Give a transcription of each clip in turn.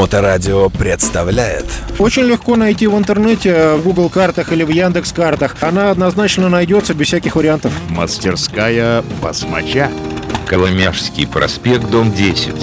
Моторадио представляет Очень легко найти в интернете, в Google картах или в Яндекс картах. Она однозначно найдется без всяких вариантов. Мастерская басмача. Коломяжский проспект, дом 10.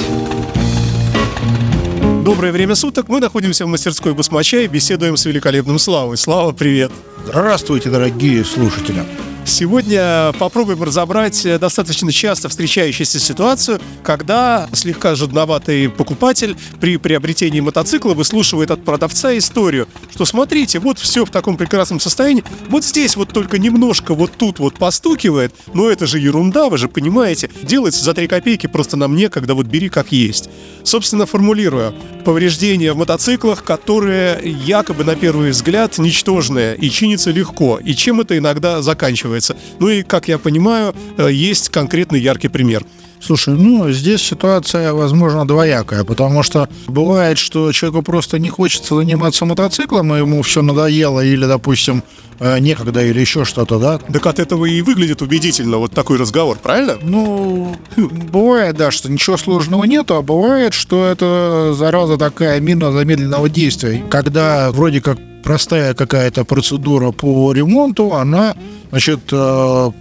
Доброе время суток. Мы находимся в мастерской Басмача и беседуем с великолепным Славой. Слава, привет. Здравствуйте, дорогие слушатели. Сегодня попробуем разобрать э, достаточно часто встречающуюся ситуацию, когда слегка жадноватый покупатель при приобретении мотоцикла выслушивает от продавца историю, что смотрите, вот все в таком прекрасном состоянии, вот здесь вот только немножко вот тут вот постукивает, но это же ерунда, вы же понимаете, делается за 3 копейки просто на мне, когда вот бери как есть. Собственно, формулируя, повреждения в мотоциклах, которые якобы на первый взгляд ничтожные и чинятся легко, и чем это иногда заканчивается. Ну и, как я понимаю, э, есть конкретный яркий пример. Слушай, ну, здесь ситуация, возможно, двоякая, потому что бывает, что человеку просто не хочется заниматься мотоциклом, и ему все надоело, или, допустим, э, некогда, или еще что-то, да? Так от этого и выглядит убедительно вот такой разговор, правильно? Ну, бывает, да, что ничего сложного нету, а бывает, что это зараза такая мина замедленного действия, когда вроде как простая какая-то процедура по ремонту, она, значит, э,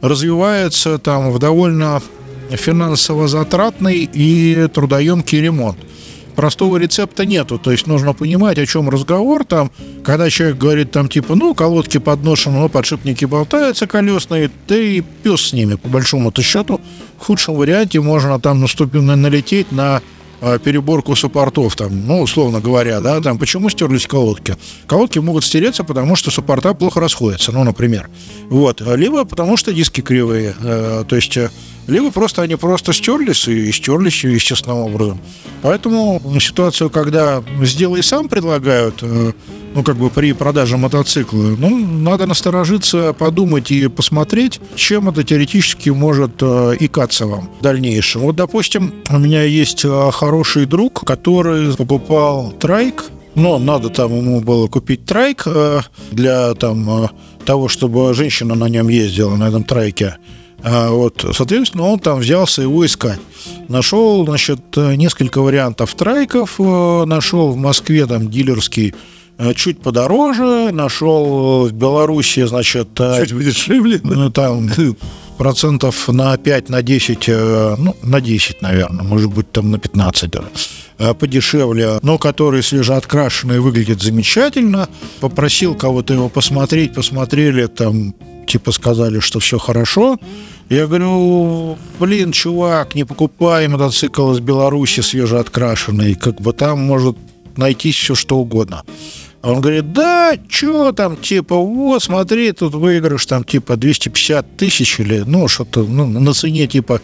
развивается там в довольно финансово затратный и трудоемкий ремонт. Простого рецепта нету, то есть нужно понимать, о чем разговор там, когда человек говорит там типа, ну, колодки подношены, ну, подшипники болтаются колесные, да и пес с ними, по большому-то счету. В худшем варианте можно там наступить, налететь на Э, переборку суппортов, там, ну, условно говоря, да, там, почему стерлись колодки? Колодки могут стереться, потому что суппорта плохо расходятся, ну, например. Вот. Либо потому что диски кривые. Э, то есть э, либо просто они просто стерлись и стерлись естественным образом. Поэтому ситуацию, когда сделай сам предлагают, э, ну, как бы при продаже мотоцикла, ну, надо насторожиться, подумать и посмотреть, чем это теоретически может э, икаться вам в дальнейшем. Вот, допустим, у меня есть э, хороший друг, который покупал трайк, но надо там ему было купить трайк для там того, чтобы женщина на нем ездила, на этом трайке. А вот, соответственно, он там взялся его искать. Нашел, значит, несколько вариантов трайков, э, нашел в Москве там дилерский э, чуть подороже, нашел в Беларуси, значит... Э, чуть подешевле? Там процентов на 5, на 10, ну, на 10, наверное, может быть, там на 15 даже подешевле, но который свежеоткрашенный выглядит замечательно. Попросил кого-то его посмотреть, посмотрели, там типа сказали, что все хорошо. Я говорю, блин, чувак, не покупай мотоцикл из Беларуси свежеоткрашенный, как бы там может найтись все что угодно. А он говорит, да, что там, типа, вот, смотри, тут выигрыш, там, типа, 250 тысяч или, ну, что-то, ну, на цене, типа,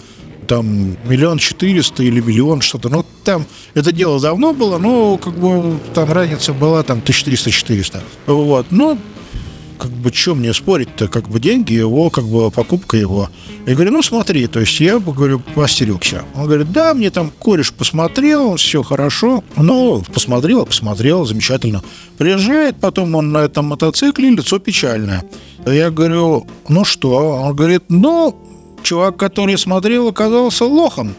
там, миллион четыреста или миллион, что-то. Ну, там, это дело давно было, но, как бы, там разница была, там, 1300-400. Вот, ну, как бы, что мне спорить-то, как бы, деньги его, как бы, покупка его. Я говорю, ну, смотри, то есть я, говорю, постерегся. Он говорит, да, мне там кореш посмотрел, все хорошо. Ну, посмотрел, посмотрел, замечательно. Приезжает потом он на этом мотоцикле, лицо печальное. Я говорю, ну что? Он говорит, ну, чувак, который смотрел, оказался лохом.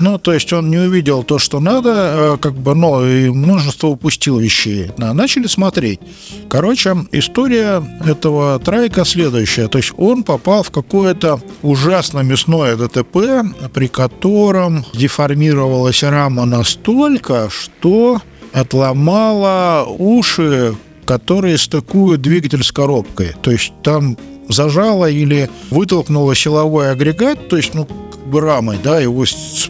Ну, то есть он не увидел то, что надо, э, как бы, ну, и множество упустил вещей. Начали смотреть. Короче, история этого трайка следующая. То есть он попал в какое-то ужасно мясное ДТП, при котором деформировалась рама настолько, что отломала уши, которые стыкуют двигатель с коробкой. То есть там зажало или вытолкнуло силовой агрегат, то есть, ну, бы рамой, да, его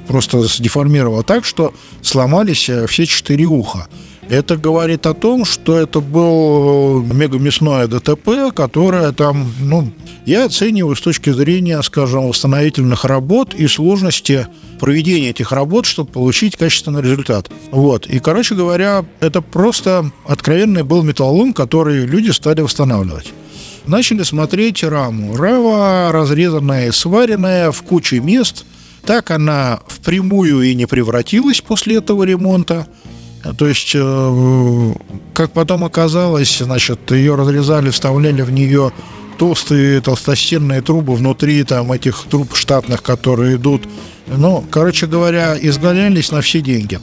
просто деформировало так, что сломались э, все четыре уха. Это говорит о том, что это был мегамясное ДТП, которое там, ну, я оцениваю с точки зрения, скажем, восстановительных работ и сложности проведения этих работ, чтобы получить качественный результат. Вот. И, короче говоря, это просто откровенный был металлолом, который люди стали восстанавливать начали смотреть раму. Рама разрезанная, сваренная в куче мест. Так она впрямую и не превратилась после этого ремонта. То есть, э, как потом оказалось, значит, ее разрезали, вставляли в нее толстые толстостенные трубы внутри там этих труб штатных, которые идут. Ну, короче говоря, изгонялись на все деньги.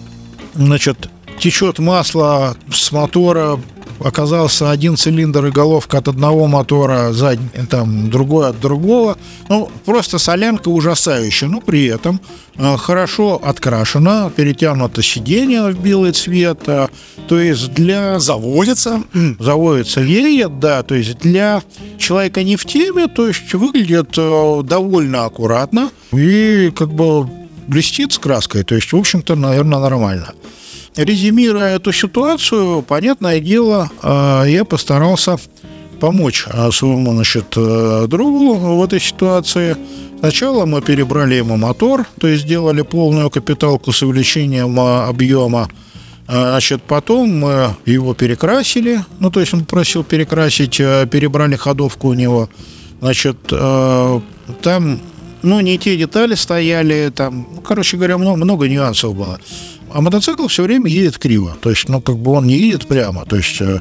значит, течет масло с мотора, оказался один цилиндр и головка от одного мотора, задний, там, другой от другого. Ну, просто солянка ужасающая. Но при этом э, хорошо открашена, перетянуто сиденье в белый цвет. э, то есть для... Заводится. Заводится веет, да, то есть для человека не в теме, то есть выглядит э, довольно аккуратно и как бы блестит с краской, то есть, в общем-то, наверное, нормально. Резюмируя эту ситуацию, понятное дело, э, я постарался помочь э, своему, значит, э, другу в этой ситуации. Сначала мы перебрали ему мотор, то есть сделали полную капиталку с увеличением объема. Значит, потом мы его перекрасили, ну, то есть он просил перекрасить, перебрали ходовку у него. Значит, там, ну, не те детали стояли, там, ну, короче говоря, много, много нюансов было. А мотоцикл все время едет криво, то есть, ну, как бы он не едет прямо, то есть э,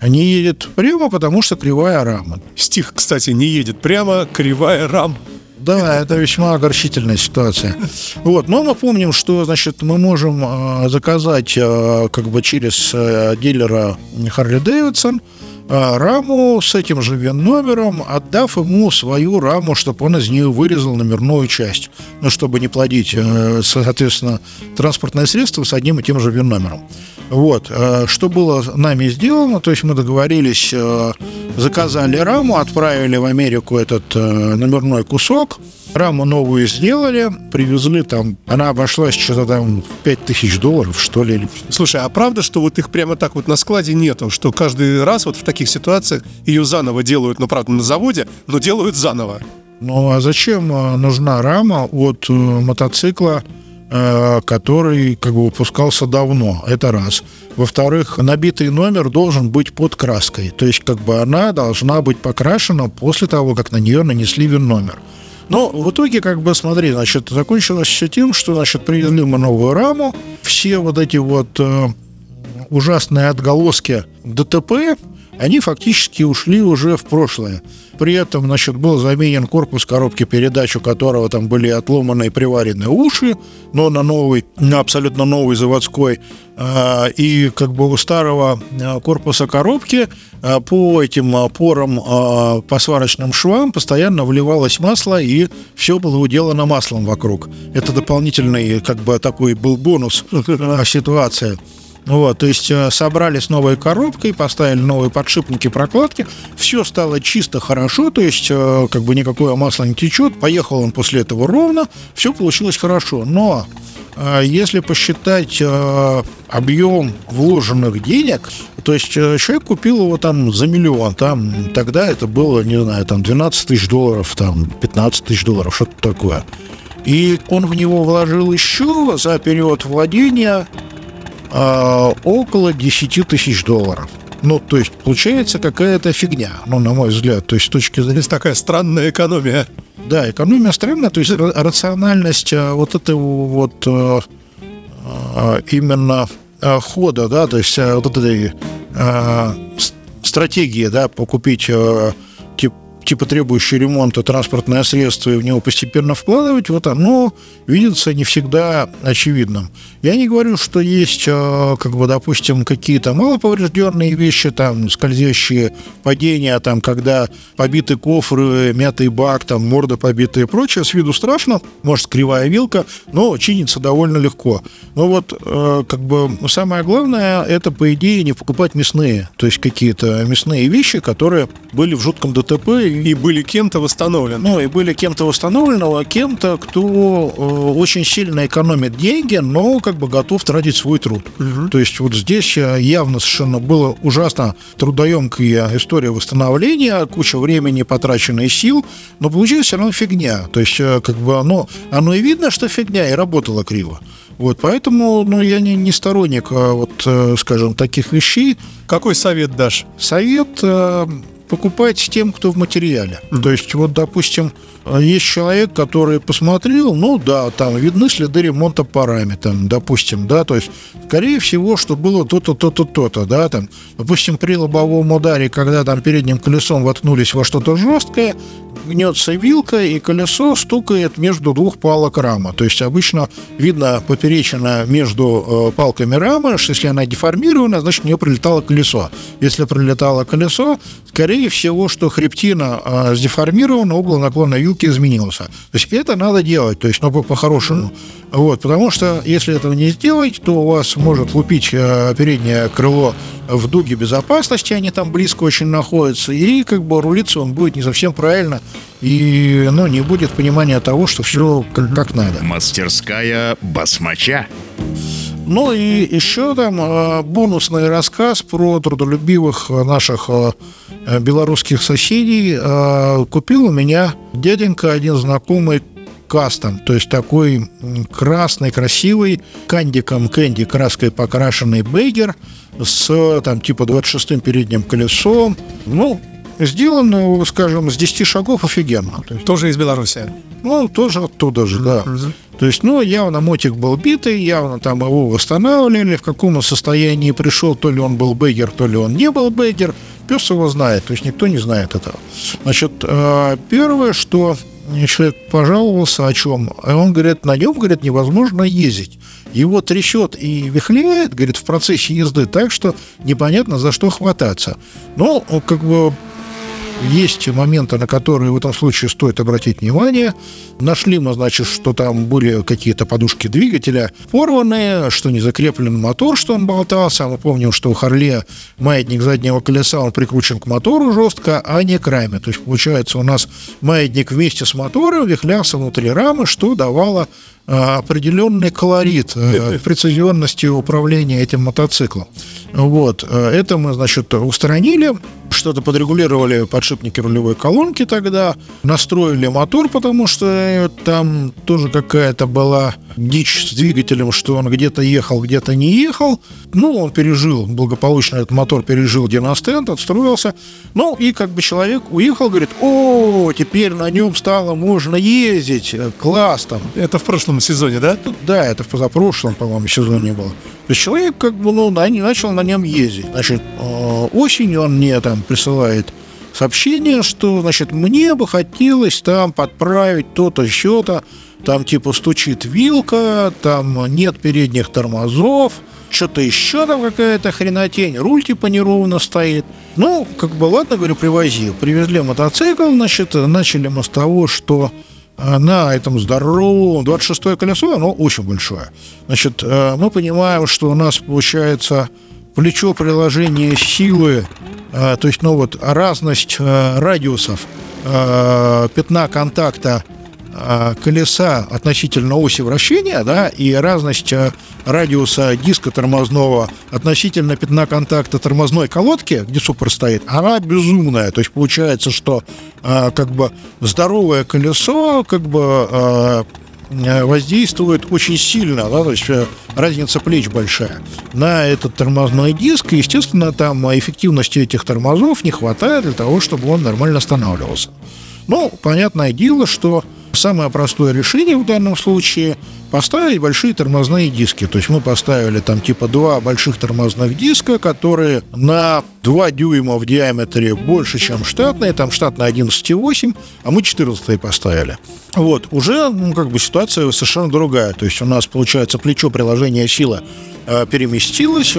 не едет прямо, потому что кривая рама. Стих, кстати, не едет прямо, кривая рам. Да, это весьма огорчительная ситуация. Вот, но мы помним, что, значит, мы можем э, заказать э, как бы через дилера Харли Дэвидсон раму с этим же ВИН-номером, отдав ему свою раму, чтобы он из нее вырезал номерную часть, ну, чтобы не плодить, э, соответственно, транспортное средство с одним и тем же ВИН-номером. Вот, э, что было нами сделано, то есть мы договорились, э, заказали раму, отправили в Америку этот э, номерной кусок, раму новую сделали, привезли там, она обошлась что-то там в 5000 долларов, что ли, Слушай, а правда, что вот их прямо так вот на складе нету, что каждый раз вот в таких ситуациях ее заново делают, ну, правда, на заводе, но делают заново? Ну а зачем э, нужна рама от э, мотоцикла, э, который как бы выпускался давно? Это раз. Во-вторых, набитый номер должен быть под краской. То есть как бы она должна быть покрашена после того, как на нее нанесли вин-номер. Но в итоге, как бы, смотри, значит, закончилось все тем, что, значит, привезли мы новую раму, все вот эти вот э, ужасные отголоски ДТП, они фактически ушли уже в прошлое. При этом, значит, был заменен корпус коробки передач, у которого там были отломаны и приварены уши, но на новый, на абсолютно новый заводской. А, И как бы у старого а, корпуса коробки а, по этим порам, по сварочным швам постоянно вливалось масло, и все было уделано маслом вокруг. Это дополнительный, как бы, такой был бонус ситуации. Вот, то есть э, собрали с новой коробкой, поставили новые подшипники, прокладки, все стало чисто хорошо, то есть э, как бы никакое масло не течет, поехал он после этого ровно, все получилось хорошо. Но э, если посчитать объем вложенных денег, то есть человек купил его там за миллион, там тогда это было, не знаю, там 12 тысяч долларов, там 15 тысяч долларов, что-то такое. И он в него вложил еще за период владения а, около 10 тысяч долларов. Ну, то есть, получается какая-то фигня, ну, на мой взгляд. То есть, с точки зрения... Здесь такая странная экономия. Да, экономия странная, то есть ра- рациональность а, вот этого вот а, а, именно а, хода, да, то есть вот этой с- стратегии, да, покупить типа требующее ремонта транспортное средство и в него постепенно вкладывать, вот оно видится не всегда очевидным. Я не говорю, что есть, э, как бы, допустим, какие-то малоповрежденные вещи, там, скользящие падения, там, когда побиты кофры, мятый бак, там, морда побитая и прочее, с виду страшно, может, кривая вилка, но чинится довольно легко. Но вот, э, как бы, самое главное, это, по идее, не покупать мясные, то есть какие-то мясные вещи, которые были в жутком ДТП и И были кем-то восстановлены. ну, и были кем-то восстановлены, а кем-то, кто э, очень сильно экономит деньги, но как бы готов тратить свой труд. То есть вот здесь э, явно совершенно было ужасно трудоемкая история восстановления, куча времени, потраченной сил, но получилась все равно фигня. То есть э, как бы оно, оно и видно, что фигня, и работало криво. Вот, поэтому, ну, я не, не сторонник, э, вот, скажем, таких вещей. Какой совет дашь? Совет покупать тем, кто в материале. То есть, вот, допустим, есть человек, который посмотрел, ну да, там видны следы ремонта парами, там, допустим, да, то есть, скорее всего, что было то-то, то-то, то-то, да, там, допустим, при лобовом ударе, когда там передним колесом воткнулись во что-то жесткое, гнется вилка, и колесо стукает между двух палок рама. То есть обычно видно поперечина между э, палками рамы, что если она деформирована, значит, у нее прилетало колесо. Если прилетало колесо, скорее всего, что хребтина э, сдеформирована, угол наклона вилки изменился. То есть это надо делать, то есть, ну, по-хорошему. Вот, потому что если этого не сделать, то у вас может лупить э, переднее крыло в дуге безопасности, они там близко очень находятся, и как бы рулиться он будет не совсем правильно, и ну, не будет понимания того, что все как, как надо. Мастерская басмача. Ну и еще там э, бонусный рассказ про трудолюбивых наших э, белорусских соседей. Купил у меня дяденька один знакомый кастом, то есть такой красный, красивый, кандиком, кэнди краской покрашенный бейгер с там типа 26-м передним колесом. Ну, сделано, скажем, с 10 шагов офигенно. То есть, тоже из Беларуси? Ну, тоже оттуда же, да. Mm-hmm. То есть, ну, явно мотик был битый, явно там его восстанавливали, в каком состоянии пришел, то ли он был бейгер, то ли он не был бейгер. Пес его знает, то есть никто не знает этого. Значит, э, первое, что человек пожаловался о чем, он говорит, на нем, говорит, невозможно ездить. Его трясет и вихляет, говорит, в процессе езды так, что непонятно за что хвататься. Но, как бы, есть моменты, на которые в этом случае стоит обратить внимание. Нашли мы, значит, что там были какие-то подушки двигателя порванные, что не закреплен мотор, что он болтался. Мы помним, что у Харле маятник заднего колеса, он прикручен к мотору жестко, а не к раме. То есть, получается, у нас маятник вместе с мотором вихлялся внутри рамы, что давало а, определенный колорит э, прецизионности управления этим мотоциклом. Вот. Э, это мы, значит, устранили что-то подрегулировали подшипники рулевой колонки тогда, настроили мотор, потому что там тоже какая-то была дичь с двигателем, что он где-то ехал, где-то не ехал. Ну, он пережил, благополучно этот мотор пережил диностенд, отстроился. Ну, и как бы человек уехал, говорит, о, теперь на нем стало можно ездить, класс там. Это в прошлом сезоне, да? Да, это в позапрошлом, по-моему, сезоне было. То есть человек как бы, ну, начал на нем ездить. Значит, э, осенью он мне там присылает сообщение, что, значит, мне бы хотелось там подправить то-то, что-то, там типа стучит вилка, там нет передних тормозов, что-то еще там какая-то хренотень, руль типа неровно стоит. Ну, как бы, ладно, говорю, привози. Привезли мотоцикл, значит, начали мы с того, что на этом здоровом 26-е колесо, оно очень большое. Значит, э, мы понимаем, что у нас получается плечо приложения силы, э, то есть, ну вот, разность э, радиусов пятна контакта колеса относительно оси вращения, да, и разность радиуса диска тормозного относительно пятна контакта тормозной колодки, где супер стоит, она безумная. То есть получается, что как бы здоровое колесо как бы воздействует очень сильно, да, то есть разница плеч большая на этот тормозной диск, и, естественно, там эффективности этих тормозов не хватает для того, чтобы он нормально останавливался. Ну, понятное дело, что Самое простое решение в данном случае поставить большие тормозные диски. То есть мы поставили там типа два больших тормозных диска, которые на 2 дюйма в диаметре больше, чем штатные. Там штатные 11,8, а мы 14 поставили. Вот, уже ну, как бы ситуация совершенно другая. То есть у нас получается плечо приложения сила переместилось,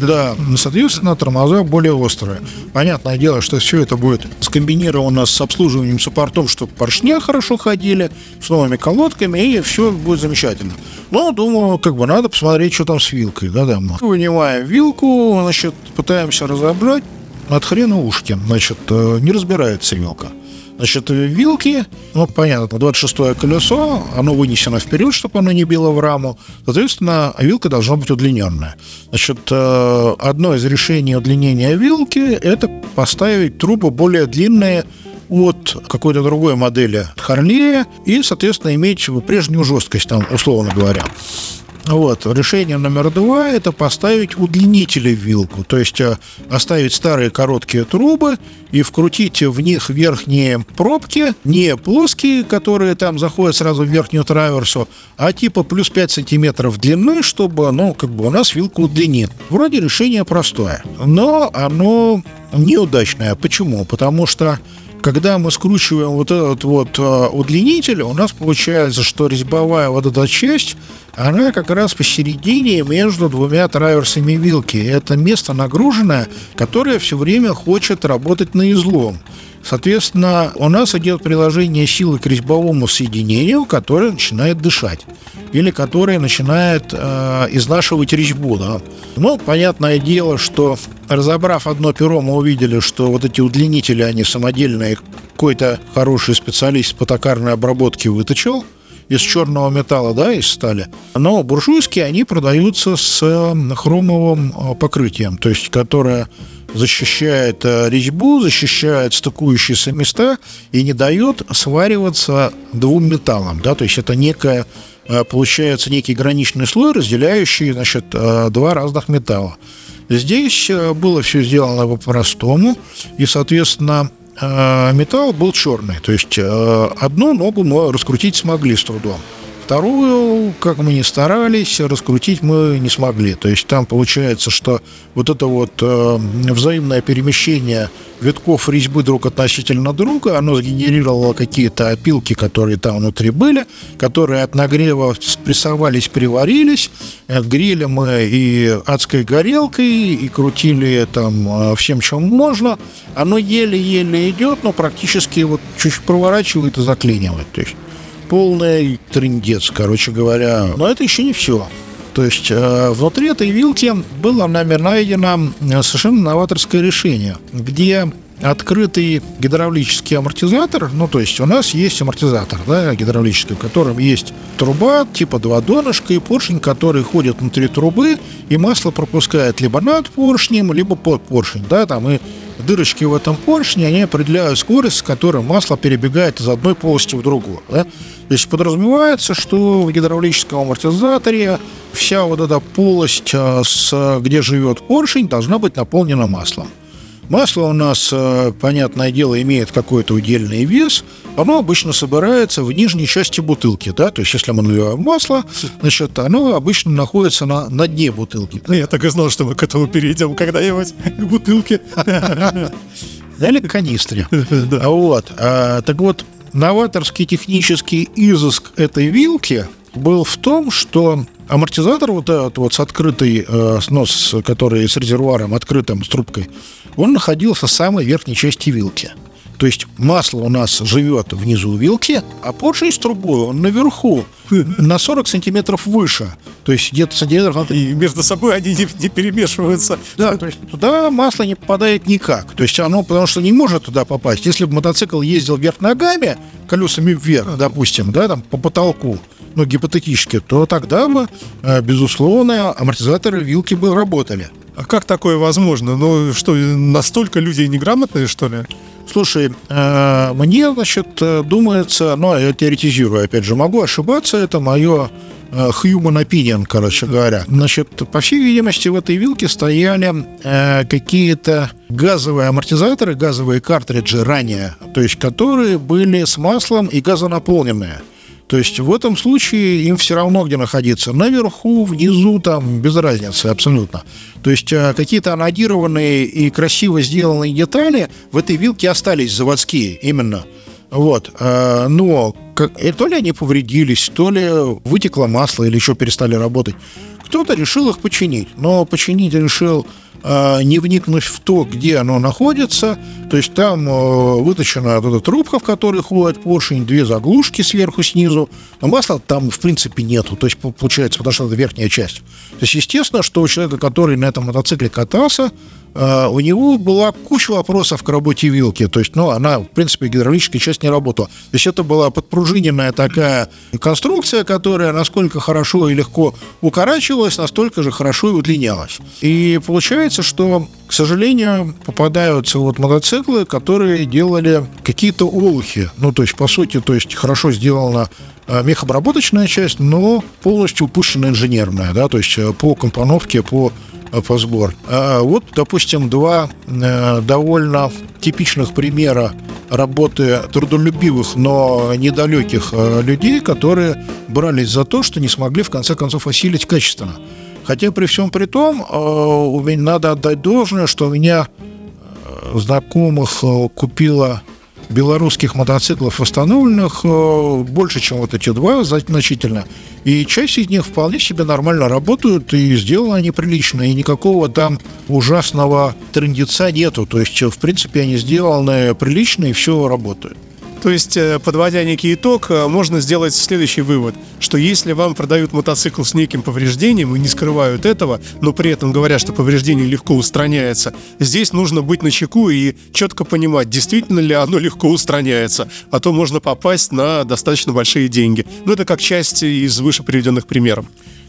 да, соответственно, тормоза более острые. Понятное дело, что все это будет скомбинировано с обслуживанием суппортов, чтобы поршня хорошо ходили, с новыми колодками, и все будет замечательно. Но, думаю, как бы надо посмотреть, что там с вилкой, да, да. Вынимаем вилку, значит, пытаемся разобрать, от хрена ушки, значит, э, не разбирается вилка. Значит, вилки, ну, понятно, 26-е колесо, оно вынесено вперед, чтобы оно не било в раму. Соответственно, вилка должна быть удлиненная. Значит, э, одно из решений удлинения вилки – это поставить трубы более длинные от какой-то другой модели Харлея и, соответственно, иметь прежнюю жесткость, там, условно говоря. Вот. Решение номер два – это поставить удлинители в вилку. То есть э, оставить старые короткие трубы и вкрутить в них верхние пробки, не плоские, которые там заходят сразу в верхнюю траверсу, а типа плюс 5 сантиметров длины, чтобы, ну, как бы у нас вилка удлинит. Вроде решение простое, но оно неудачное. Почему? Потому что когда мы скручиваем вот этот вот э, удлинитель, у нас получается, что резьбовая вот эта часть, она как раз посередине между двумя траверсами вилки. Это место нагруженное, которое все время хочет работать на излом. Соответственно, у нас идет приложение силы к резьбовому соединению, которое начинает дышать или которое начинает э, изнашивать резьбу. Да. Ну, понятное дело, что разобрав одно перо, мы увидели, что вот эти удлинители, они самодельные, какой-то хороший специалист по токарной обработке выточил из черного металла, да, из стали. Но буржуйские, они продаются с хромовым э, покрытием, то есть которое защищает э, резьбу, защищает стыкующиеся места и не дает свариваться двум металлам. Да? То есть это некая, э, получается некий граничный слой, разделяющий значит, э, два разных металла. Здесь было все сделано по-простому, и, соответственно, металл был черный. То есть одну ногу мы раскрутить смогли с трудом. Вторую, как мы ни старались, раскрутить мы не смогли. То есть там получается, что вот это вот э, взаимное перемещение витков резьбы друг относительно друга, оно сгенерировало какие-то опилки, которые там внутри были, которые от нагрева спрессовались, приварились. Грели мы и адской горелкой, и крутили там э, всем, чем можно. Оно еле-еле идет, но практически вот чуть-чуть проворачивает и заклинивает. То есть полный трендец, короче говоря. Но это еще не все. То есть э, внутри этой вилки было нами найдено э, совершенно новаторское решение, где открытый гидравлический амортизатор, ну, то есть у нас есть амортизатор, да, гидравлический, в котором есть труба, типа два донышка и поршень, который ходит внутри трубы, и масло пропускает либо над поршнем, либо под поршень, да, там и дырочки в этом поршне, они определяют скорость, с которой масло перебегает из одной полости в другую. Да? То есть подразумевается, что в гидравлическом амортизаторе вся вот эта полость, с, где живет поршень, должна быть наполнена маслом. Масло у нас, э, понятное дело, имеет какой-то удельный вес. Оно обычно собирается в нижней части бутылки, да, то есть если мы наливаем масло, значит, оно обычно находится на, на дне бутылки. Ну, я так и знал, что мы к этому перейдем когда-нибудь, к бутылке. Или к канистре. Вот. А, так вот, новаторский технический изыск этой вилки был в том, что амортизатор вот этот вот с открытой, э, нос, который с резервуаром открытым, с трубкой, он находился в самой верхней части вилки. То есть масло у нас живет внизу вилки, а поршень с трубой он наверху, на 40 сантиметров выше. То есть где-то сантиметров... И между собой они не, не перемешиваются. Да, то есть туда масло не попадает никак. То есть оно, потому что не может туда попасть. Если бы мотоцикл ездил вверх ногами, колесами вверх, допустим, да, там по потолку, ну, гипотетически, то тогда бы, э, безусловно, амортизаторы вилки бы работали. А как такое возможно? Ну что, настолько люди неграмотные, что ли? Слушай, э, мне, значит, э, думается, ну, я теоретизирую, опять же, могу ошибаться, это мое э, human opinion, короче говоря. Значит, по всей видимости, в этой вилке стояли какие-то газовые амортизаторы, газовые картриджи ранее, то есть которые были с маслом и газонаполненные. То есть в этом случае им все равно где находиться. Наверху, внизу, там, без разницы абсолютно. То есть э, какие-то анодированные и красиво сделанные детали в этой вилке остались заводские именно. Вот. Э, но как, и то ли они повредились, то ли вытекло масло или еще перестали работать. Кто-то решил их починить, но починить решил не вникнув в то, где оно находится. То есть там э, выточена вот эта трубка, в которой ходит поршень, две заглушки сверху, снизу. Но масла там, в принципе, нету. То есть, получается, потому что это верхняя часть. То есть, естественно, что у человека, который на этом мотоцикле катался, Uh, у него была куча вопросов к работе вилки. То есть, ну, она, в принципе, гидравлическая часть не работала. То есть, это была подпружиненная такая конструкция, которая насколько хорошо и легко укорачивалась, настолько же хорошо и удлинялась. И получается, получается, что, к сожалению, попадаются вот мотоциклы, которые делали какие-то олухи. Ну, то есть, по сути, то есть хорошо сделана э, мехобработочная часть, но полностью упущена инженерная, да, то есть э, по компоновке, по э, по сбор. А вот, допустим, два э, довольно типичных примера работы трудолюбивых, но недалеких э, людей, которые брались за то, что не смогли в конце концов осилить качественно. Хотя при всем при том, э, надо отдать должное, что у меня э, знакомых э, купила белорусских мотоциклов восстановленных больше, чем вот эти два значительно. И часть из них вполне себе нормально работают, и сделаны они прилично, и никакого там ужасного трендеца нету. То есть, в принципе, они сделаны прилично, и все работает. То есть, э, подводя некий итог, э, можно сделать следующий вывод, что если вам продают мотоцикл с неким повреждением и не скрывают этого, но при этом говорят, что повреждение легко устраняется, здесь нужно быть на чеку и четко понимать, действительно ли оно легко устраняется, а то можно попасть на достаточно большие деньги. Ну, это как часть из выше приведенных примеров.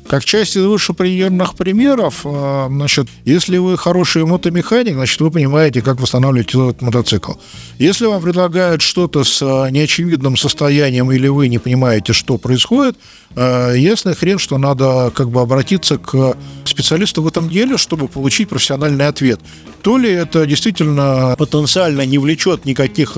Как часть из вышеприведенных примеров, э, значит, если вы хороший мотомеханик, значит, вы понимаете, как восстанавливать этот мотоцикл. Если вам предлагают что-то с э, неочевидным состоянием, или вы не понимаете, что происходит, э, ясный хрен, что надо как бы обратиться к специалисту в этом деле, чтобы получить профессиональный ответ. То ли это действительно потенциально не влечет никаких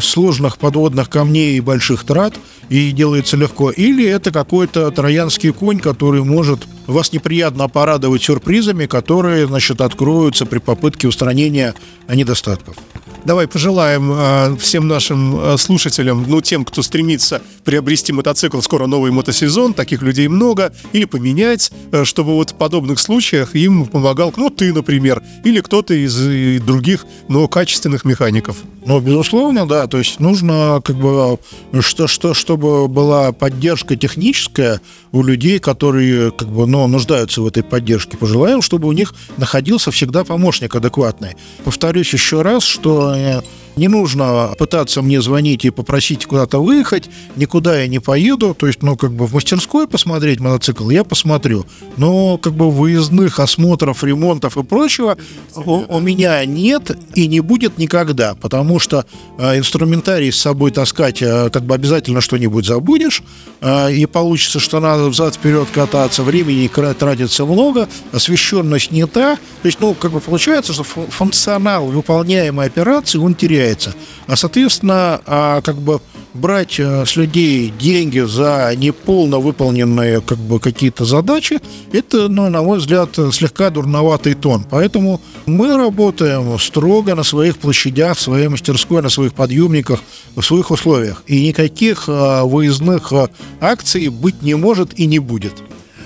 сложных подводных камней и больших трат, и делается легко, или это какой-то троянский конь, который может вас неприятно порадовать сюрпризами, которые, значит, откроются при попытке устранения недостатков. Давай пожелаем э, всем нашим э, слушателям, ну, тем, кто стремится приобрести мотоцикл, скоро новый мотосезон, таких людей много, или поменять, э, чтобы вот в подобных случаях им помогал, ну, ты, например, или кто-то из других, но качественных механиков. Ну, безусловно, да, то есть нужно, как бы, что, что, чтобы была поддержка техническая у людей, которые, как бы, ну, нуждаются в этой поддержке. Пожелаем, чтобы у них находился всегда помощник адекватный. Повторюсь еще раз, что yeah. Не нужно пытаться мне звонить и попросить куда-то выехать, никуда я не поеду, то есть, ну, как бы в мастерской посмотреть мотоцикл я посмотрю, но как бы выездных осмотров, ремонтов и прочего у, у меня нет и не будет никогда, потому что э, инструментарий с собой таскать э, как бы обязательно что-нибудь забудешь, э, и получится, что надо взад-вперед кататься, времени тратится много, освещенность не та, то есть, ну, как бы получается, что функционал выполняемой операции он теряется. А, соответственно, а, как бы брать а, с людей деньги за неполно выполненные как бы какие-то задачи, это, ну, на мой взгляд, слегка дурноватый тон. Поэтому мы работаем строго на своих площадях, в своей мастерской, на своих подъемниках, в своих условиях. И никаких а, выездных акций быть не может и не будет.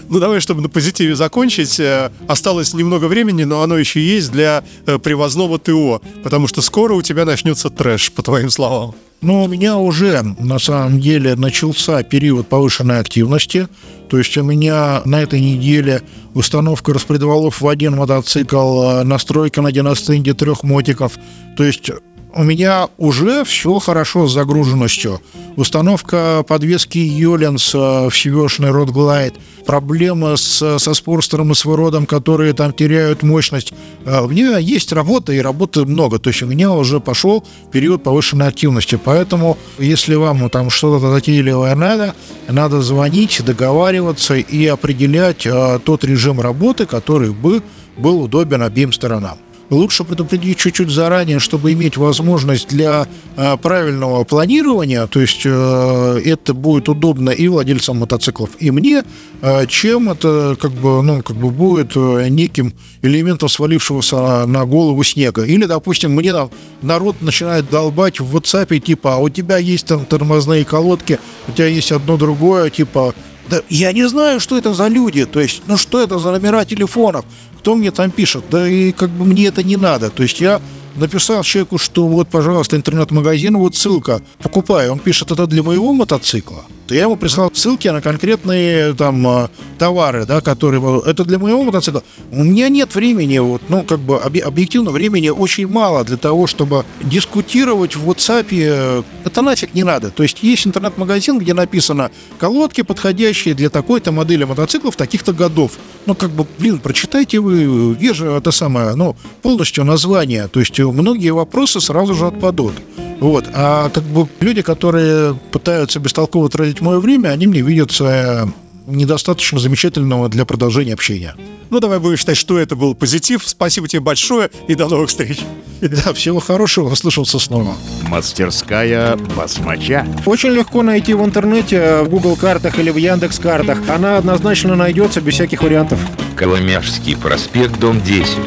Ну, давай, чтобы на позитиве закончить. Э, осталось немного времени, но оно еще есть для э, привозного ТО, потому что скоро у тебя начнется трэш, по твоим словам. Ну, у меня уже, на самом деле, начался период повышенной активности. То есть у меня на этой неделе установка распредвалов в один мотоцикл, э, настройка на династенде трех мотиков. То есть у меня уже все хорошо с загруженностью. Установка подвески Йоленс в щевешный Род Глайд. Проблема с, со спорстером и с выродом, которые там теряют мощность. А, у меня есть работа, и работы много. То есть у меня уже пошел период повышенной активности. Поэтому, если вам ну, там что-то затейливое надо, надо звонить, договариваться и определять а, тот режим работы, который бы был удобен обеим сторонам лучше предупредить чуть-чуть заранее, чтобы иметь возможность для э, правильного планирования, то есть э, это будет удобно и владельцам мотоциклов, и мне, э, чем это как бы, ну, как бы будет э, неким элементом свалившегося на голову снега. Или, допустим, мне там народ начинает долбать в WhatsApp, типа, а у тебя есть там тормозные колодки, у тебя есть одно другое, типа, да я не знаю, что это за люди, то есть, ну что это за номера телефонов, кто мне там пишет, да и как бы мне это не надо. То есть я написал человеку, что вот, пожалуйста, интернет-магазин, вот ссылка, покупаю. Он пишет, это для моего мотоцикла. То я ему прислал ссылки на конкретные там э, товары, да, которые... Это для моего мотоцикла. У меня нет времени, вот, ну, как бы объективно времени очень мало для того, чтобы дискутировать в WhatsApp. Это нафиг не надо. То есть есть интернет-магазин, где написано колодки, подходящие для такой-то модели мотоциклов таких-то годов. Ну, как бы, блин, прочитайте вы вежа это самое, ну, полностью название. То есть многие вопросы сразу же отпадут. Вот. А как бы люди, которые пытаются бестолково тратить мое время, они мне видятся недостаточно замечательного для продолжения общения. Ну, давай будем считать, что это был позитив. Спасибо тебе большое и до новых встреч. Да, всего хорошего, услышался снова. Мастерская басмача. Очень легко найти в интернете, в Google картах или в Яндекс картах. Она однозначно найдется без всяких вариантов. Коломяжский проспект, дом 10.